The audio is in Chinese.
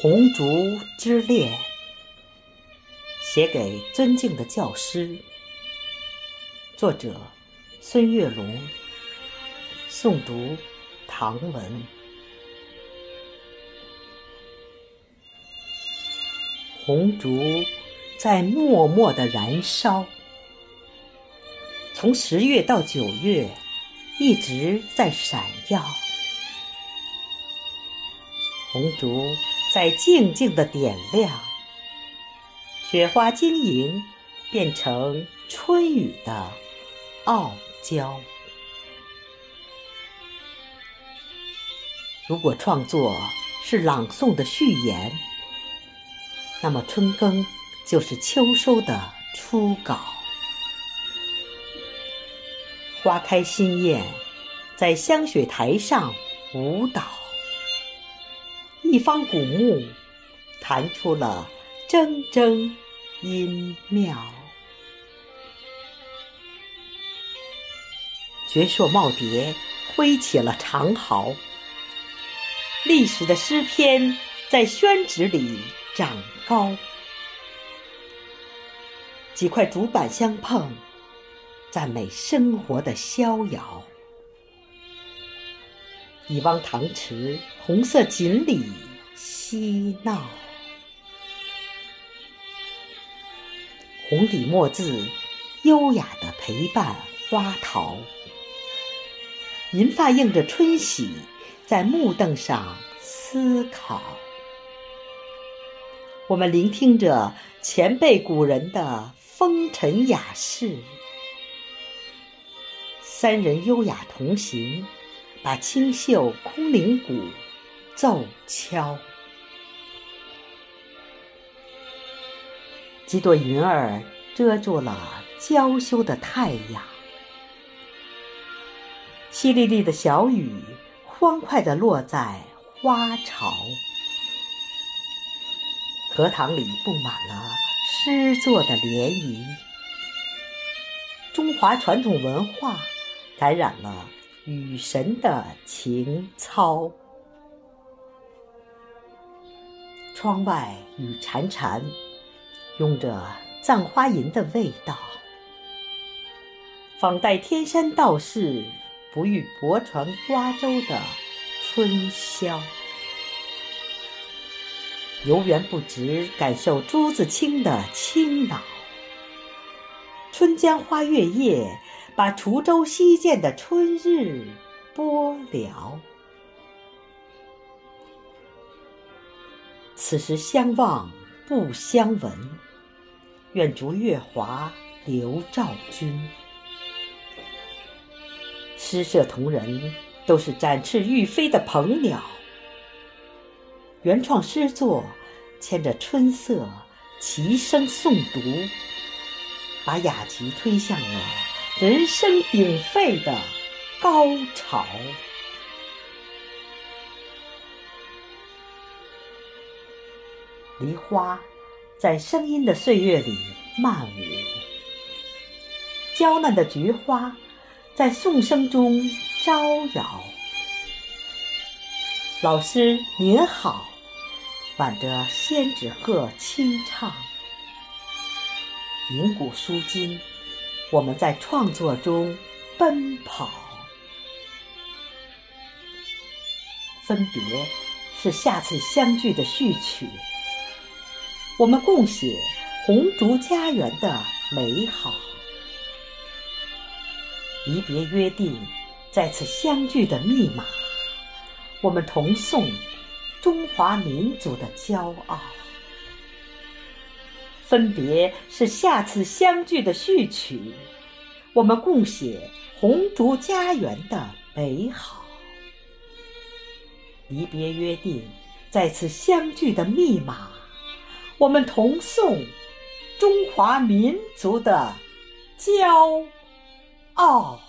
红烛之恋，写给尊敬的教师。作者：孙月龙。诵读：唐文。红烛在默默的燃烧，从十月到九月，一直在闪耀。红烛在静静的点亮，雪花晶莹，变成春雨的傲娇。如果创作是朗诵的序言，那么春耕就是秋收的初稿。花开新艳，在香雪台上舞蹈。一方古木弹出了铮铮音妙，绝硕耄耋挥起了长毫，历史的诗篇在宣纸里长高。几块竹板相碰，赞美生活的逍遥。一汪塘池，红色锦鲤嬉闹；红底墨字，优雅的陪伴花桃。银发映着春喜，在木凳上思考。我们聆听着前辈古人的风尘雅事，三人优雅同行。把清秀空灵鼓奏敲，几朵云儿遮住了娇羞的太阳，淅沥沥的小雨欢快地落在花潮，荷塘里布满了诗作的涟漪，中华传统文化感染了。雨神的情操，窗外雨潺潺，拥着葬花吟的味道。仿待天山道士不遇泊船瓜洲的春宵，游园不值，感受朱自清的清脑。春江花月夜。把滁州西涧的春日播了，此时相望不相闻，愿逐月华流照君。诗社同仁都是展翅欲飞的鹏鸟，原创诗作牵着春色齐声诵读，把雅集推向了。人声鼎沸的高潮，梨花在声音的岁月里漫舞，娇嫩的菊花在颂声中招摇。老师您好，挽着仙纸鹤轻唱，银鼓书金。我们在创作中奔跑，分别是下次相聚的序曲。我们共写红烛家园的美好，离别约定再次相聚的密码。我们同颂中华民族的骄傲。分别是下次相聚的序曲，我们共写红烛家园的美好。离别约定再次相聚的密码，我们同颂中华民族的骄傲。